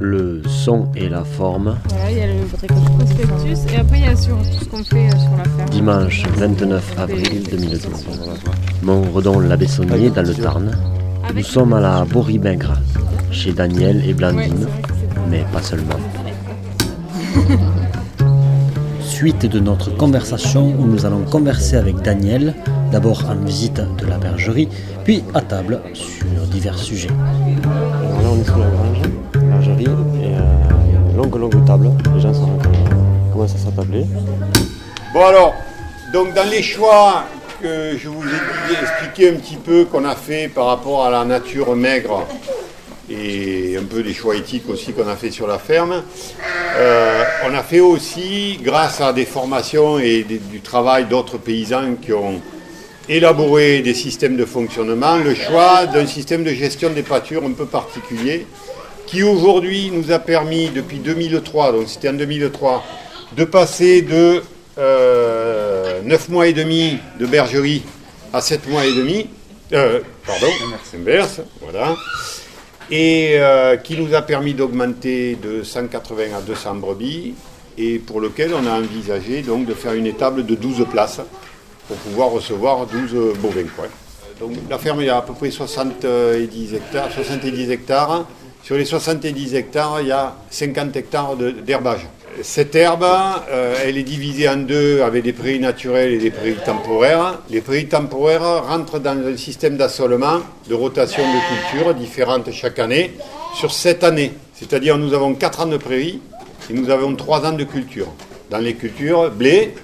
le son et la forme. Voilà, il y a le prospectus et après il y a sur tout ce qu'on fait euh, sur la ferme. Dimanche 29 avril 2012. Montredon la Bessonnier dans le Tarn. Nous sommes à la Boribingre, chez Daniel et Blandine, mais pas seulement. Suite de notre conversation où nous allons converser avec Daniel, d'abord en visite de la bergerie, puis à table sur divers sujets. Alors là on est sur la grange, et euh, une longue longue table. Les gens savent comment ça s'appelait. Bon alors, donc dans les choix que je vous ai expliqué un petit peu qu'on a fait par rapport à la nature maigre et un peu des choix éthiques aussi qu'on a fait sur la ferme, euh, on a fait aussi, grâce à des formations et du travail d'autres paysans qui ont élaboré des systèmes de fonctionnement, le choix d'un système de gestion des pâtures un peu particulier qui aujourd'hui nous a permis depuis 2003, donc c'était en 2003, de passer de 9 mois et demi de bergerie à 7 mois et demi, euh, pardon, inverse, voilà, et euh, qui nous a permis d'augmenter de 180 à 200 brebis, et pour lequel on a envisagé donc de faire une étable de 12 places pour pouvoir recevoir 12 bovins. Donc la ferme a à peu près 70 hectares, 70 hectares. Sur les 70 hectares, il y a 50 hectares d'herbage. Cette herbe, euh, elle est divisée en deux avec des prairies naturelles et des prairies temporaires. Les prairies temporaires rentrent dans un système d'assolement, de rotation de cultures différentes chaque année sur sept années. C'est-à-dire nous avons quatre ans de prairies et nous avons trois ans de culture. Dans les cultures, blé,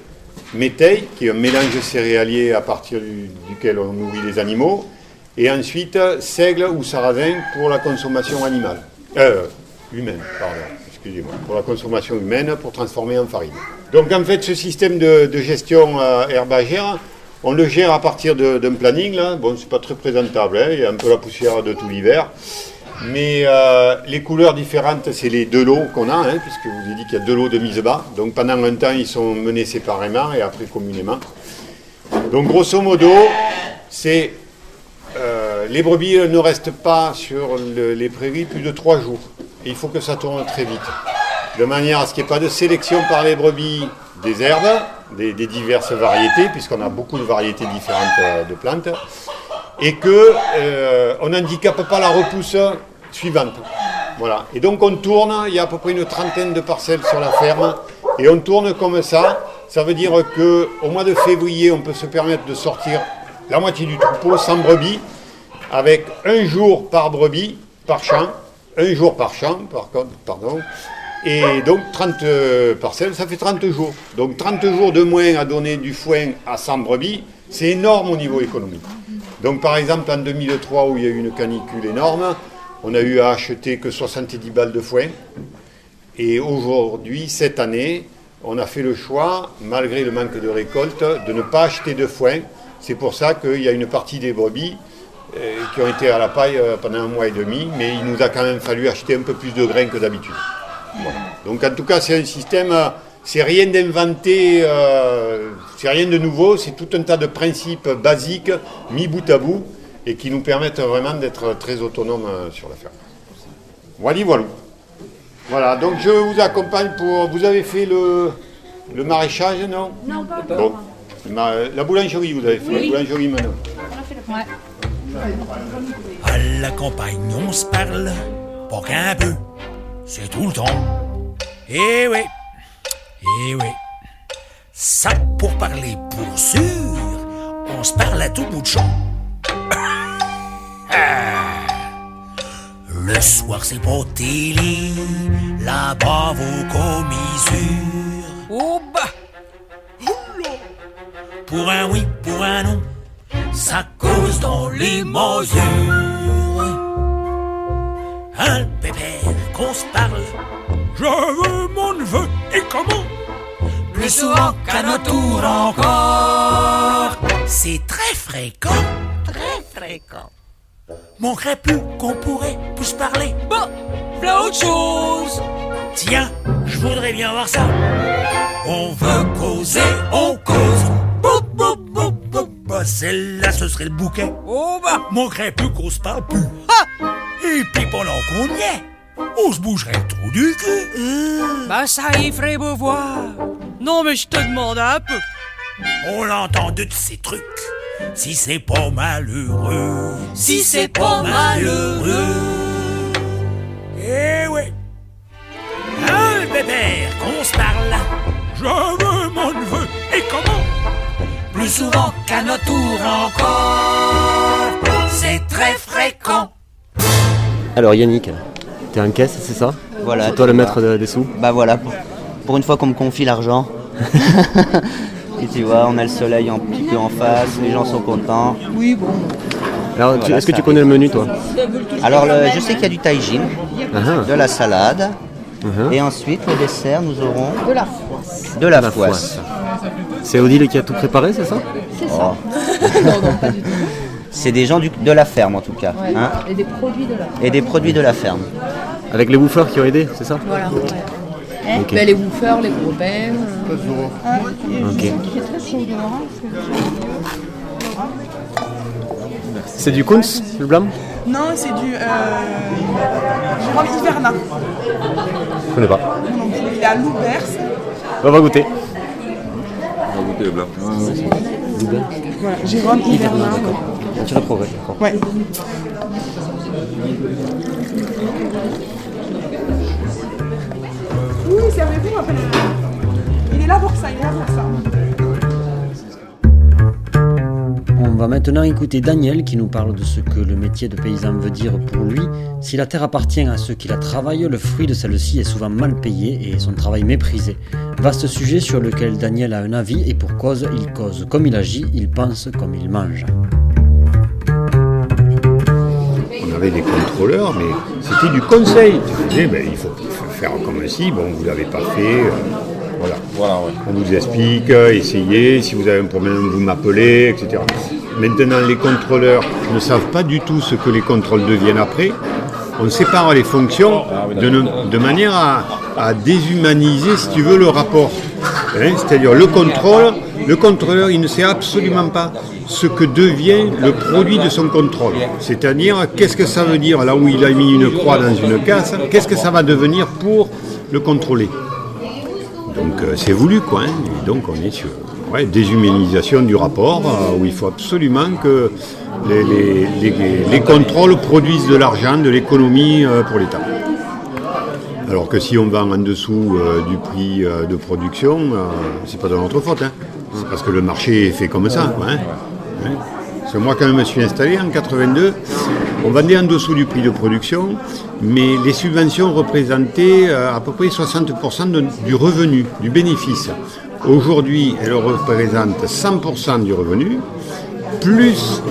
métail, qui est un mélange céréalier à partir du- duquel on nourrit les animaux, et ensuite seigle ou sarrasin pour la consommation animale. Euh, humaine, pardon, excusez-moi, pour la consommation humaine, pour transformer en farine. Donc en fait, ce système de, gestion euh, herbagère, on le gère à partir d'un planning, là. Bon, c'est pas très présentable, hein, il y a un peu la poussière de tout l'hiver. Mais euh, les couleurs différentes, c'est les deux lots qu'on a, hein, puisque je vous ai dit qu'il y a deux lots de mise bas. Donc pendant un temps, ils sont menés séparément et après communément. Donc grosso modo, c'est euh, les brebis ne restent pas sur le- les prairies plus de trois jours. Il faut que ça tourne très vite. De manière à ce qu'il n'y ait pas de sélection par les brebis des herbes, des, diverses variétés, puisqu'on a beaucoup de variétés différentes euh, de plantes, et que euh, pas la repousse suivante. Voilà. Et donc on tourne, il y a à peu près une trentaine de parcelles sur la ferme, et on tourne comme ça. Ça veut dire que au mois de février, on peut se permettre de sortir la moitié du troupeau sans brebis, avec un jour par brebis, par champ, un jour par champ, par contre, pardon. Et donc 30 euh, parcelles, ça fait 30 jours. Donc 30 jours de moins à donner du foin à 100 brebis, c'est énorme au niveau économique. Donc par exemple en 2003 où il y a eu une canicule énorme, on a eu à acheter que 70 balles de foin. Et aujourd'hui, cette année, on a fait le choix, malgré le manque de récolte, de ne pas acheter de foin. C'est pour ça qu'il y a une partie des brebis qui ont été à la paille euh, pendant un mois et demi, mais il nous a quand même fallu acheter un peu plus de grains que d'habitude. Voilà. Donc en tout cas, c'est un système, euh, c'est rien d'inventé, euh, c'est rien de nouveau, c'est tout un tas de principes basiques mis bout à bout et qui nous permettent vraiment d'être très autonomes sur la ferme. Voilà, voilà. Voilà, donc je vous accompagne pour. Vous avez fait le, le maraîchage, non? Non, pas Bon. La boulangerie, vous avez fait la boulangerie maintenant. À la campagne, on se parle, pas qu'un peu, c'est tout le temps. Eh oui, eh oui. Ça pour parler pour sûr, on se parle à tout bout de champ. Le soir, c'est pas télé, là-bas vos commisures. Oh bah! Pour un oui, pour un non, ça dans les mesures. Un pépère qu'on se parle. Je veux mon neveu et comment? Plus souvent qu'à notre tour encore. C'est très fréquent, très fréquent. Manquerait plus qu'on pourrait plus parler. Bon, voilà autre chose. Tiens, je voudrais bien voir ça. On veut causer, on cause. Celle-là, ce serait le bouquet. Oh bah, manquerait plus qu'on se parle plus. Ah Et puis pendant qu'on y est, on se bougerait le trou du cul. Bah ça y ferait beau voir. Non mais je te demande un peu. On l'entend de ces trucs. Si c'est pas malheureux, Si c'est pas malheureux. Eh ouais. Un bébert qu'on se parle. Je veux Plus souvent qu'à notre tour encore. C'est très fréquent. Alors Yannick, t'es en caisse, c'est ça? Voilà. C'est toi le maître de- des sous? Bah voilà, pour, pour une fois qu'on me confie l'argent. Et tu vois, on a le soleil un petit peu en face, les gens sont contents. Oui, bon. Alors, Voilà, est-ce que tu connais le menu, toi? Alors, le- je sais qu'il y a du taïjin, Ah, ah. de la salade, Mhm. et ensuite, au dessert, nous aurons de la foisse. De la, La foisse. C'est Odile qui a tout préparé, c'est ça Oh. C'est des gens du- de la ferme en tout cas. hein. Et des produits de là. Et des produits de la ferme. Avec les bouffeurs qui ont aidé, c'est ça Voilà. ouais. Ok. Ben, les woofers, les gros bains. Ok. C'est du Kunz, le blanc Non, c'est du euh, Jérôme Hiverna. Je connais pas. Il est à Loubers. On va goûter. Voilà, Jérôme Hiverna. Tu l'as prouvé, d'accord. Ouais. Oui, servez-vous. Il est là pour ça, il est là pour ça. Va maintenant écouter Daniel qui nous parle de ce que le métier de paysan veut dire pour lui. Si la terre appartient à ceux qui la travaillent, le fruit de celle-ci est souvent mal payé et son travail méprisé. Vaste sujet sur lequel Daniel a un avis et pour cause, il cause comme il agit, il pense comme il mange. On avait des contrôleurs, mais c'était du conseil. Tu disais, ben, il, faut, faire comme ci, bon, vous ne l'avez pas fait. euh, voilà. On vous explique, euh, essayez, si vous avez un problème, vous m'appelez, etc. Maintenant, les contrôleurs ne savent pas du tout ce que les contrôles deviennent après. On sépare les fonctions de, manière à, à déshumaniser, si tu veux, le rapport. Hein, C'est-à-dire le contrôle, le contrôleur, il ne sait absolument pas ce que devient le produit de son contrôle. C'est-à-dire, qu'est-ce que ça veut dire là où il a mis une croix dans une casse, qu'est-ce que ça va devenir pour le contrôler? Donc euh, c'est voulu quoi. hein. Et donc on est sur ouais, déshumanisation du rapport euh, où il faut absolument que les, les- les- les contrôles produisent de l'argent, de l'économie euh, pour l'État. Alors que si on vend en dessous euh, du prix de production, c'est pas de notre faute. hein. C'est parce que le marché est fait comme ça. quoi, hein. Hein. Moi, quand je me suis installé en 82, on vendait en dessous du prix de production, mais les subventions représentaient à peu près 60% de- du revenu, du bénéfice. Aujourd'hui, elles représentent 100% du revenu, plus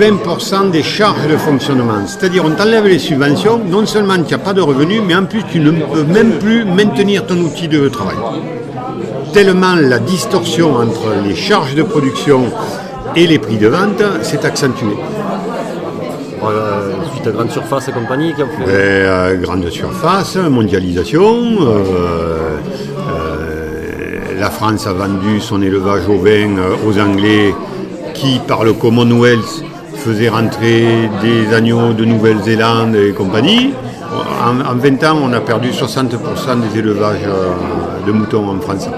20% des charges de fonctionnement. C'est-à-dire, on t'enlève les subventions, non seulement tu n'as pas de revenus, mais en plus, tu ne peux même plus maintenir ton outil de travail. Tellement la distorsion entre les charges de production et les prix de vente s'est accentuée. Euh, suite à Grande Surface et compagnie qui ont fait. Euh, grande surface, mondialisation. euh, la France a vendu son élevage au vin euh, aux Anglais qui, par le Commonwealth, faisaient rentrer des agneaux de Nouvelle-Zélande et compagnie. En, en 20 ans, on a perdu 60% des élevages euh, de moutons en France.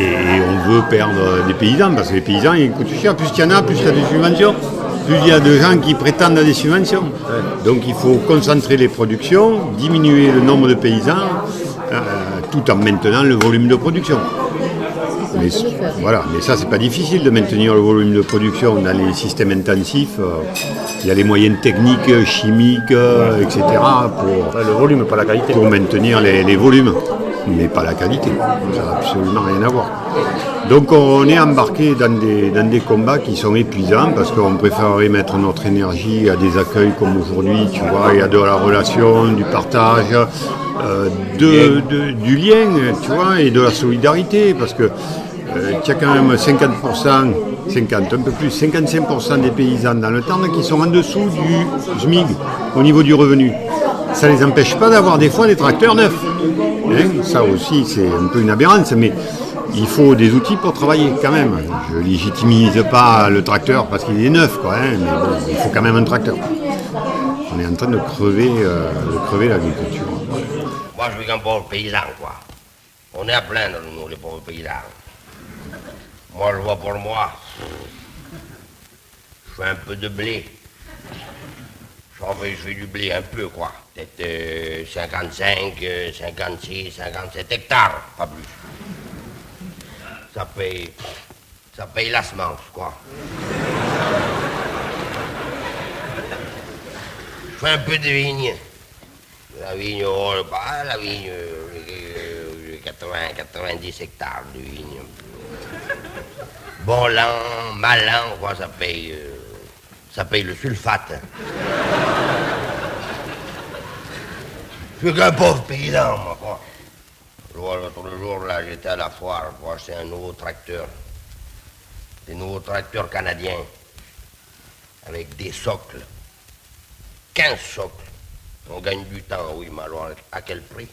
Et on veut perdre des paysans parce que les paysans ils coûtent cher. Plus il y en a, plus il y a des subventions. Plus il y a de gens qui prétendent à des subventions. Donc il faut concentrer les productions, diminuer le nombre de paysans, euh, tout en maintenant le volume de production. Mais, voilà, mais ça, c'est pas difficile de maintenir le volume de production dans les systèmes intensifs. Il y a les moyens techniques, chimiques, euh, etc. pour, le volume, pas la qualité. pour maintenir les, les volumes, mais pas la qualité. Ça n'a absolument rien à voir. Donc on est embarqué dans des, dans des combats qui sont épuisants parce qu'on préférerait mettre notre énergie à des accueils comme aujourd'hui, tu vois, et à de la relation, du partage, euh, de- de- du lien, tu vois, et de la solidarité parce que euh, tu as quand même 50%, 50, un peu plus, 55% des paysans dans le Tarn qui sont en dessous du SMIG au niveau du revenu. Ça ne les empêche pas d'avoir des fois des tracteurs neufs. Hein, ça aussi, c'est un peu une aberrance, mais il faut des outils pour travailler quand même. Je légitimise pas le tracteur parce qu'il est neuf, quoi, hein, mais il faut quand même un tracteur. On est en train de crever, euh, crever l'agriculture. Moi, je suis qu'un pauvre paysan, quoi. On est à plaindre, nous, les pauvres paysans. Moi, je vois pour moi. Je fais un peu de blé. J'en fais, je fais du blé un peu, quoi. Peut-être 55, 56, 57 hectares, pas plus. Ça paye. Ça paye la semence, quoi. Je fais un peu de vigne. La vigne, oh, bah, la vigne, euh, 80, 90 hectares de vigne. Bon lent, mal lent, quoi, ça paye, euh, ça paye le sulfate. Je suis qu'un pauvre paysan, moi, quoi. L'autre jour, là, j'étais à la foire pour acheter un nouveau tracteur. Des nouveaux tracteurs canadiens. Avec des socles. 15 socles. On gagne du temps, oui, mais alors à quel prix?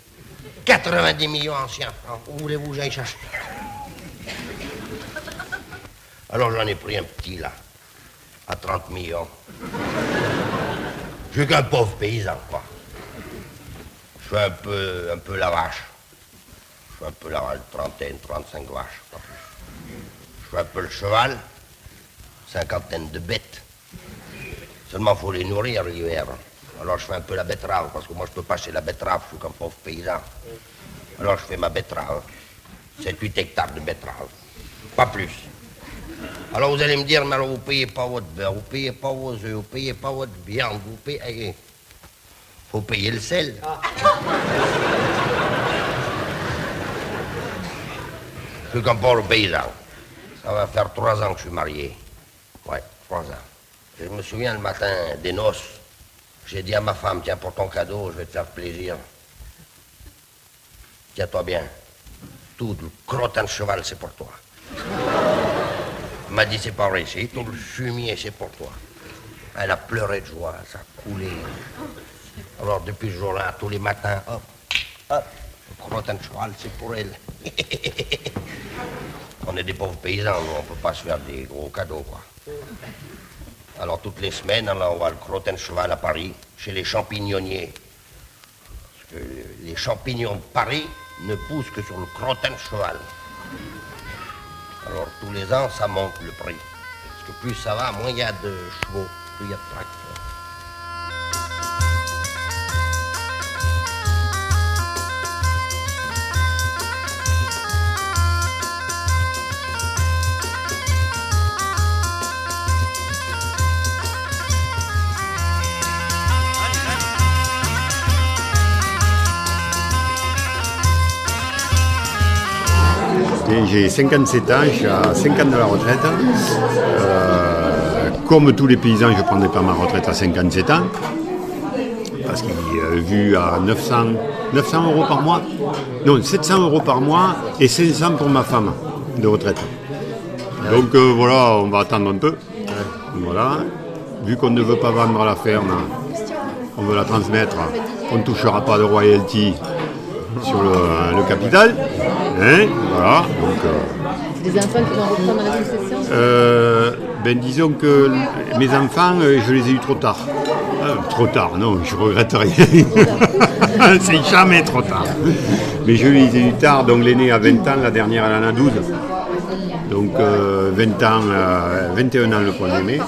90 millions anciens francs. Où voulez-vous que j'aille chercher? Alors j'en ai pris un petit là, à 30 millions. Je suis qu'un pauvre paysan, quoi. Je fais un peu, un peu la vache. Je fais un peu la vache, trentaine, 35 vaches, plus. Je fais un peu le cheval, cinquantaine de bêtes. Seulement, faut les nourrir l'hiver. Alors je fais un peu la betterave, parce que moi je peux pas chez la betterave, je suis comme pauvre paysan. Alors je fais ma betterave. 7-8 hectares de betterave. Pas plus. Alors vous allez me dire, mais alors vous payez pas votre beurre, vous payez pas vos œufs, vous payez pas votre viande, vous payez. Eh, faut payer le sel. Je suis comme pauvre paysan. Ça va faire trois ans que je suis marié. Ouais, trois ans. je me souviens le matin des noces. J'ai dit à ma femme, tiens, pour ton cadeau, je vais te faire plaisir. Tiens-toi bien. Tout le crottin de cheval, c'est pour toi. M'a dit, c'est pas vrai, c'est le fumier, c'est pour toi. Elle a pleuré de joie, ça a coulé. Alors, depuis ce jour-là, tous les matins, hop, hop, le de cheval, c'est pour elle. on est des pauvres paysans, nous, on peut pas se faire des gros cadeaux, quoi. Alors toutes les semaines, on envoie le crottin de cheval à Paris, chez les champignonniers. Parce que les champignons de Paris ne poussent que sur le crottin de cheval. Alors tous les ans, ça monte le prix. Parce que plus ça va, moins il y a de chevaux, plus il y a de tracteurs. J'ai 57 ans, je suis à 5 ans de la retraite. Euh, comme tous les paysans, je ne prendrai pas ma retraite à 57 ans. Parce qu'il est vu à 900, 900 euros par mois. Non, 700 euros par mois et 500 pour ma femme de retraite. Donc euh, voilà, on va attendre un peu. Voilà. Vu qu'on ne veut pas vendre la ferme, on veut la transmettre, on ne touchera pas de royalty sur le, capital. Hein, voilà. Donc, euh, des enfants qui vont reprendre la succession? euh, ben, Disons que mes enfants, euh, je les ai eus trop tard. trop tard, non, je regrette rien. C'est jamais trop tard. Mais je les ai eus tard, donc l'aîné a 20 ans, la dernière elle en a 12. Donc 20 ans, 21 ans le premier mai.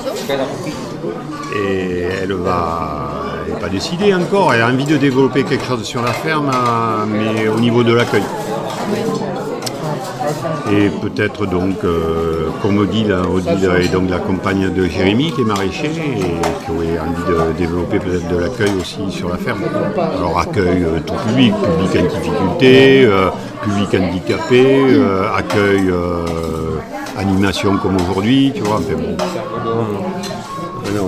Et elle va pas décidée encore. Elle a envie de développer quelque chose sur la ferme, euh, mais au niveau de l'accueil. Et peut-être donc, euh, comme Odile, hein, est donc la compagne de Jérémy qui est maraîcher et qui aurait envie de développer peut-être de l'accueil aussi sur la ferme. Alors accueil euh, tout public, public en difficulté, public handicapé, accueil animation comme aujourd'hui, tu vois.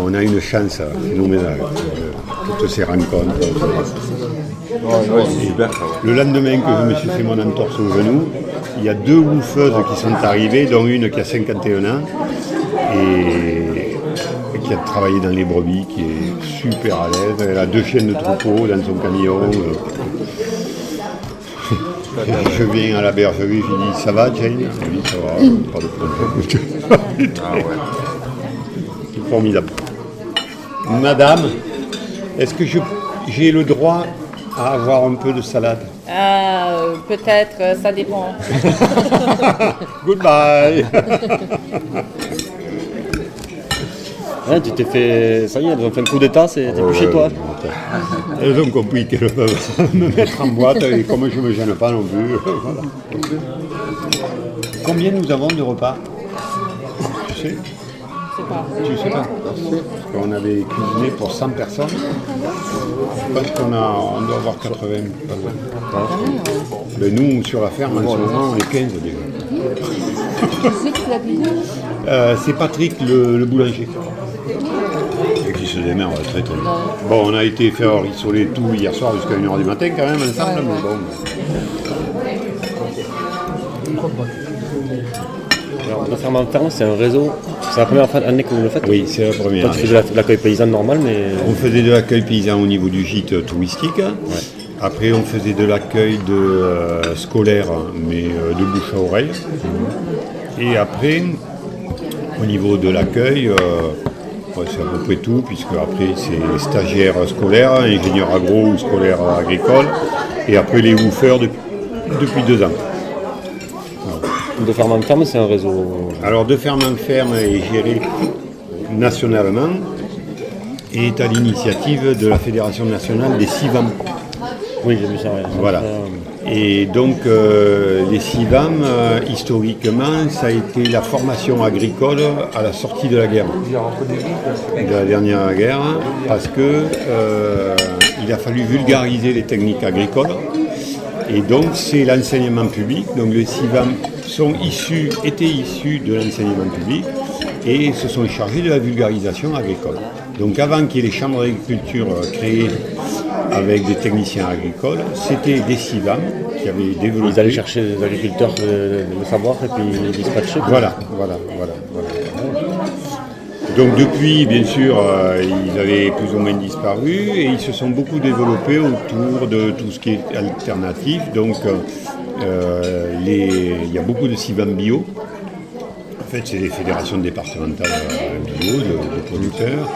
on a une chance toutes ces rencontres. le lendemain que je me suis fait mon entorse au genou, il y a deux bouffeuses qui sont arrivées, dont une qui a 51 ans et, qui a travaillé dans les brebis, qui est super à l'aise. Elle a deux chiennes de troupeau dans son camion. je viens à la bergerie, je lui dis ça va Jane? Elle dit ça va, pas de problème. Ah C'est formidable. Madame, est-ce que j'ai le droit à avoir un peu de salade Ah, euh, peut-être, euh, ça dépend. Goodbye Hein, tu t'es fait. Ça y est, ils ont fait un coup d'état, c'est t'es plus chez toi. Elles ont compris qu'elles peuvent me mettre en boîte et comme je ne me gêne pas non plus. voilà. Combien nous avons de repas? Tu sais Tu sais pas Parce qu'on avait cuisiné pour 100 personnes. Je pense qu'on a, on doit avoir 80. pas loin. Mais nous, sur la ferme, en ce moment, on est 15 déjà. Qui c'est qui fait la cuisine Euh, c'est Patrick le, le boulanger. Et qui se démerde très très bien. Bon, on a été faire rissoler tout hier soir jusqu'à 1h du matin quand même ensemble, mais bon. Le c'est un réseau. C'est la première année que vous le faites Oui, c'est la première. La- l'accueil paysan normal, mais. On faisait de l'accueil paysan au niveau du gîte touristique. Après, on faisait de l'accueil de, euh, scolaire, mais euh, de bouche à oreille. Et après, au niveau de l'accueil, euh, ouais, c'est à peu près tout, puisque après, c'est stagiaire scolaire, ingénieur agro ou scolaire agricole. Et après, les woofers depuis, depuis deux ans. De ferme en ferme, c'est un réseau. Alors, de ferme en ferme est géré nationalement et est à l'initiative de la Fédération nationale des CIVAM. Oui, j'ai vu ça. Voilà. Et donc, euh, les CIVAM, euh, historiquement, ça a été la formation agricole à la sortie de la guerre, de la dernière guerre, parce que euh, il a fallu vulgariser les techniques agricoles. Et donc, c'est l'enseignement public. Donc, les CIVAM sont issus, étaient issus de l'enseignement public et se sont chargés de la vulgarisation agricole. Donc, avant qu'il y ait les chambres d'agriculture euh, créées avec des techniciens agricoles, c'était des CIVAM qui avaient développé. Ils allaient chercher les agriculteurs euh, le savoir et puis les dispatcher. Voilà, voilà, voilà, voilà. Donc depuis, bien sûr, euh, ils avaient plus ou moins disparu et ils se sont beaucoup développés autour de tout ce qui est alternatif. Donc euh, les- il y a beaucoup de CIVAM bio. En fait, c'est les fédérations départementales euh, bio de, producteurs.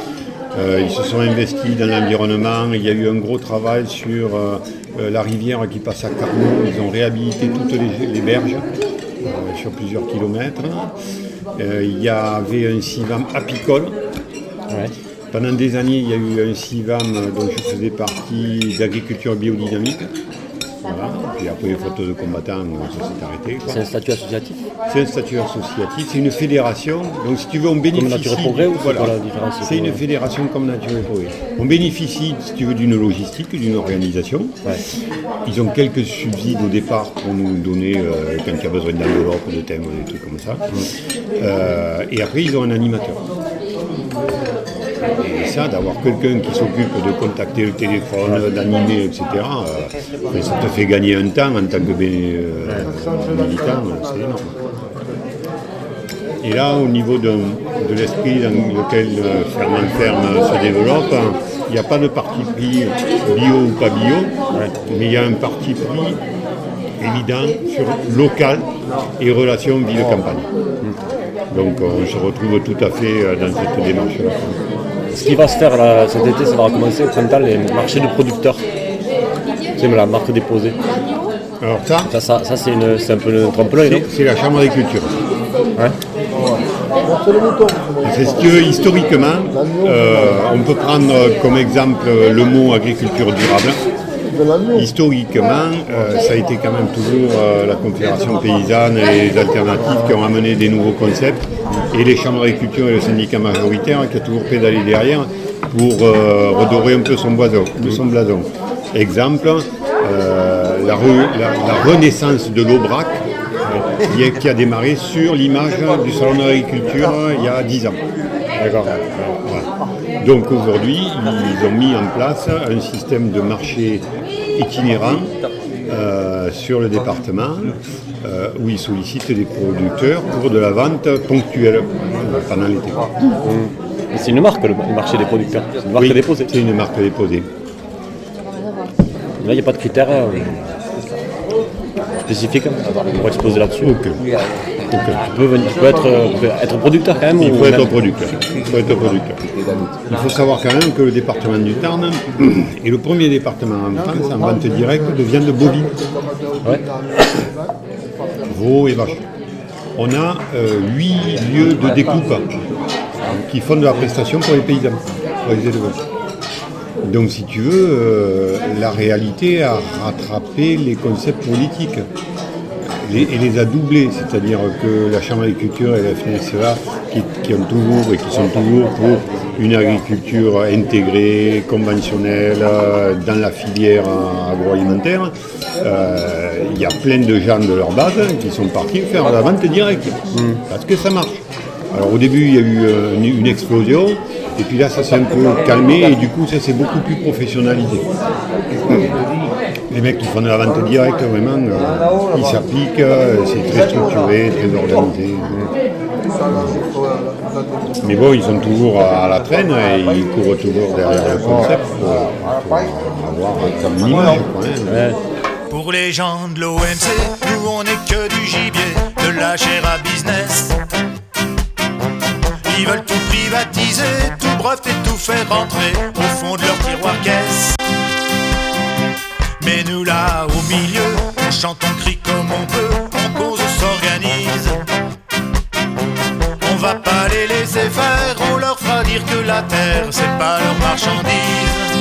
Euh, ils se sont investis dans l'environnement. Il y a eu un gros travail sur euh, euh, la rivière qui passe à Carnot. Ils ont réhabilité toutes les, berges euh, sur plusieurs kilomètres. Euh, il y avait un CIVAM apicole. Pendant des années, il y a eu un CIVAM dont je faisais partie d'agriculture biodynamique. Voilà. Puis après les photos de combattants, ça s'est arrêté. C'est un statut associatif C'est un statut associatif, c'est une fédération. Donc si tu veux, on bénéficie. Nature et Progrès ou Voilà. quoi la différence C'est une Pour- fédération comme Nature et Progrès. On bénéficie, si tu veux, d'une logistique, d'une organisation. Ils ont quelques subsides au départ pour nous donner euh, quand il y a besoin d'enveloppes, de thèmes, des trucs comme ça. Euh, et après, ils ont un animateur. Et ça, d'avoir quelqu'un qui s'occupe de contacter le téléphone, d'animer, etc., euh, ben, ça te fait gagner un temps en tant que euh, militant, c'est énorme. Et là, au niveau de, l'esprit dans lequel euh, Ferme en Ferme se développe, il n'y a pas de parti pris bio ou pas bio, mais il y a un parti pris évident sur local et relations ville-campagne. Donc on se retrouve tout à fait dans cette démarche-là. Ce qui va se faire là, cet été, ça va recommencer au printemps, les marchés de producteurs. C'est la marque déposée. Alors ça Ça, ça, ça, c'est une- c'est un peu le trompe-l'œil, non? C'est- C'est la chambre d'agriculture. Ouais. Parce que historiquement, euh, on peut prendre comme exemple le mot agriculture durable. Historiquement, euh, ça a été quand même toujours euh, la Confédération paysanne et les alternatives qui ont amené des nouveaux concepts et les chambres d'agriculture et le syndicat majoritaire qui a toujours pédalé derrière pour euh, redorer un peu son blason. Son blason. Exemple, la, re- la- la renaissance de l'Aubrac qui, a démarré sur l'image du salon de l'agriculture il y a 10 ans. D'accord. Donc aujourd'hui, ils ont mis en place un système de marché itinérant euh, sur le département euh, où ils sollicitent des producteurs pour de la vente ponctuelle pendant l'été. Mais C'est une marque, le marché des producteurs. C'est une marque Oui, déposée. C'est une marque déposée. Là, il n'y a pas de critères euh, spécifiques hein, pour exposer là-dessus. Donc tu peux, venir- tu peux être, euh, tu peux être producteur quand même Il ou faut être même- producteur. Il faut être producteur. Il faut savoir quand même que le département du Tarn est le premier département en France en vente directe de viande bovine. Ouais. Veau et vache. On a euh, huit lieux de découpe qui font de la prestation pour les paysans, pour les éleveurs. Donc si tu veux, euh, la réalité a rattrapé les concepts politiques et les a doublés, c'est-à-dire que la Chambre d'agriculture et la FNSEA, qui, qui ont toujours et qui sont toujours pour une agriculture intégrée, conventionnelle, dans la filière agroalimentaire, euh, il y a plein de gens de leur base qui sont partis faire la vente directe, parce que ça marche. Alors au début, il y a eu euh, une explosion, et puis là, ça s'est un peu calmé, et du coup, ça s'est beaucoup plus professionnalisé. Les mecs qui font de la vente directe, vraiment, euh, ils s'appliquent, euh, c'est très structuré, très organisé. Mais bon, ils sont toujours à la traîne et ils courent toujours derrière le concept pour, pour avoir comme hein. Pour les gens de l'OMC, nous on est que du gibier, de la chair à business. Ils veulent tout privatiser, tout breveter, tout faire rentrer au fond de chante, on crie comme on peut, on cause, on s'organise. On va pas les laisser faire, on leur fera dire que la terre c'est pas leur marchandise.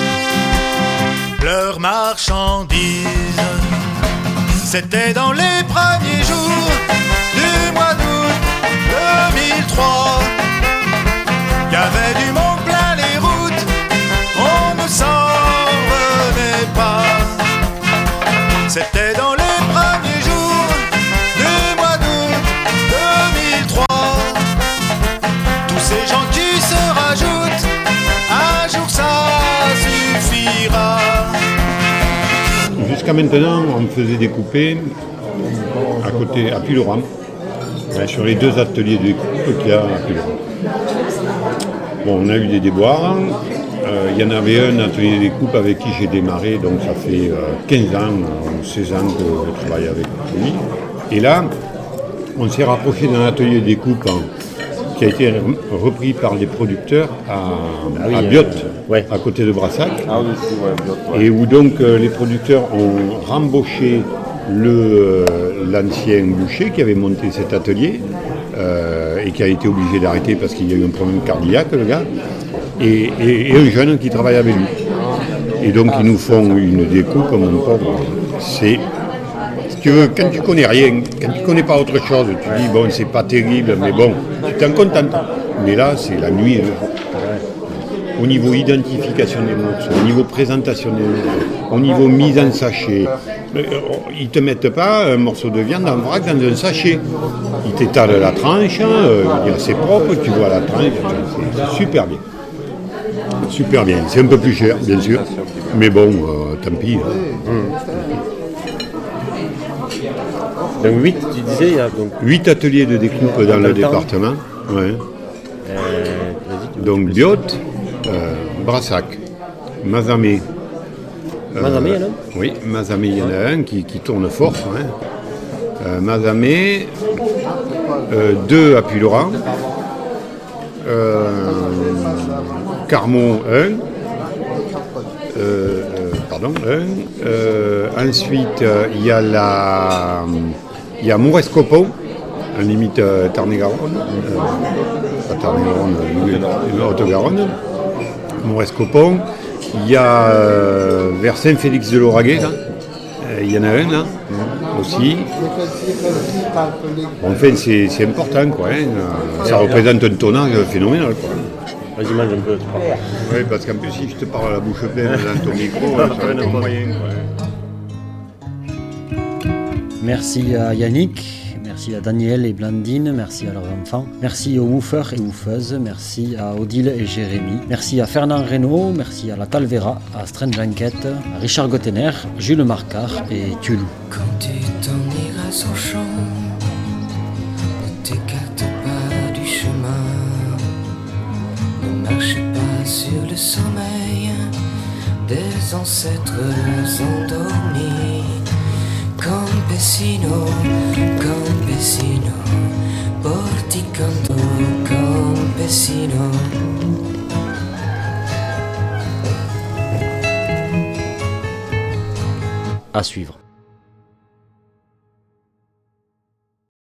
Leur marchandise. C'était dans les premiers jours du mois d'août 2003. Il y avait du monde plein les routes, on ne s'en remet pas. C'était dans ces gens qui se rajoutent, un jour ça suffira. Jusqu'à maintenant, on me faisait découper à côté, à Puloram, sur les deux ateliers de découpe qu'il y a à Puloram. Bon, on a eu des déboires. Euh, Il y en avait un atelier de découpe avec qui j'ai démarré, donc ça fait euh, 15 ans ou 16 ans que je travaille avec lui. Et là, on s'est rapproché d'un atelier de découpe qui a été re- repris par les producteurs à, oui, à euh, Biot, ouais. à côté de Brassac Ah oui, ouais, ouais. et où donc euh, les producteurs ont rembauché le, euh, l'ancien boucher qui avait monté cet atelier euh, et qui a été obligé d'arrêter parce qu'il y a eu un problème cardiaque, le gars, et, et- et un jeune qui travaille avec lui. Et donc ils nous font une découpe, mon pauvre. C'est, si tu veux, quand tu connais rien, quand tu connais pas autre chose, tu dis bon, c'est pas terrible, mais bon, tu t'en contentes. Mais là, c'est la nuit. au niveau identification des morceaux, au niveau présentation des morceaux, au niveau mise en sachet. Euh, Ils ne te mettent pas un morceau de viande en vrac dans un sachet. Ils t'étalent la tranche, euh, c'est propre, tu vois la tranche, c'est super bien. Super bien. C'est un peu plus cher, bien sûr, mais bon, euh, tant pis. hein. Donc 8, tu disais, il y a donc. Huit ateliers de découpe dans le département. ouais. Euh, Donc Biot, euh, Brassac, Mazamé. Euh, Mazamé, il y en a un Oui, Mazamé, il y en a un qui, qui tourne fort. hein. Euh, Mazamé, euh, deux à euh, Carmon, un. Euh, euh, pardon, un. Euh, ensuite, il y a la, il y a Mourescopon, en limite euh, Tarn-et-Garonne, euh, pas Tarn-et-Garonne, euh, Haute-Garonne, Mourescopon. Il y a euh, vers Saint-Félix de l'Auragais, là. Euh, il y en a un là aussi. Bon, enfin, c'est important, quoi. hein. Ça représente un tonnage phénoménal, quoi. Vas-y, mange un peu. Oui, parce qu'en plus, si je te parle à la bouche pleine dans ton micro, ça va être moyen. quoi. Merci à Yannick, merci à Daniel et Blandine, merci à leurs enfants, merci aux woofers et woofeuses, merci à Odile et Jérémy, merci à Fernand Reynaud, merci à la Talvera, à Strange Enquête, à Richard Gottener, Jules Marcard et Tulou. Quand tu t'en iras au champ, ne t'écarte pas du chemin. Ne marche pas sur le sommeil des ancêtres endormis. Campesino, campesino, canto campesino. À suivre.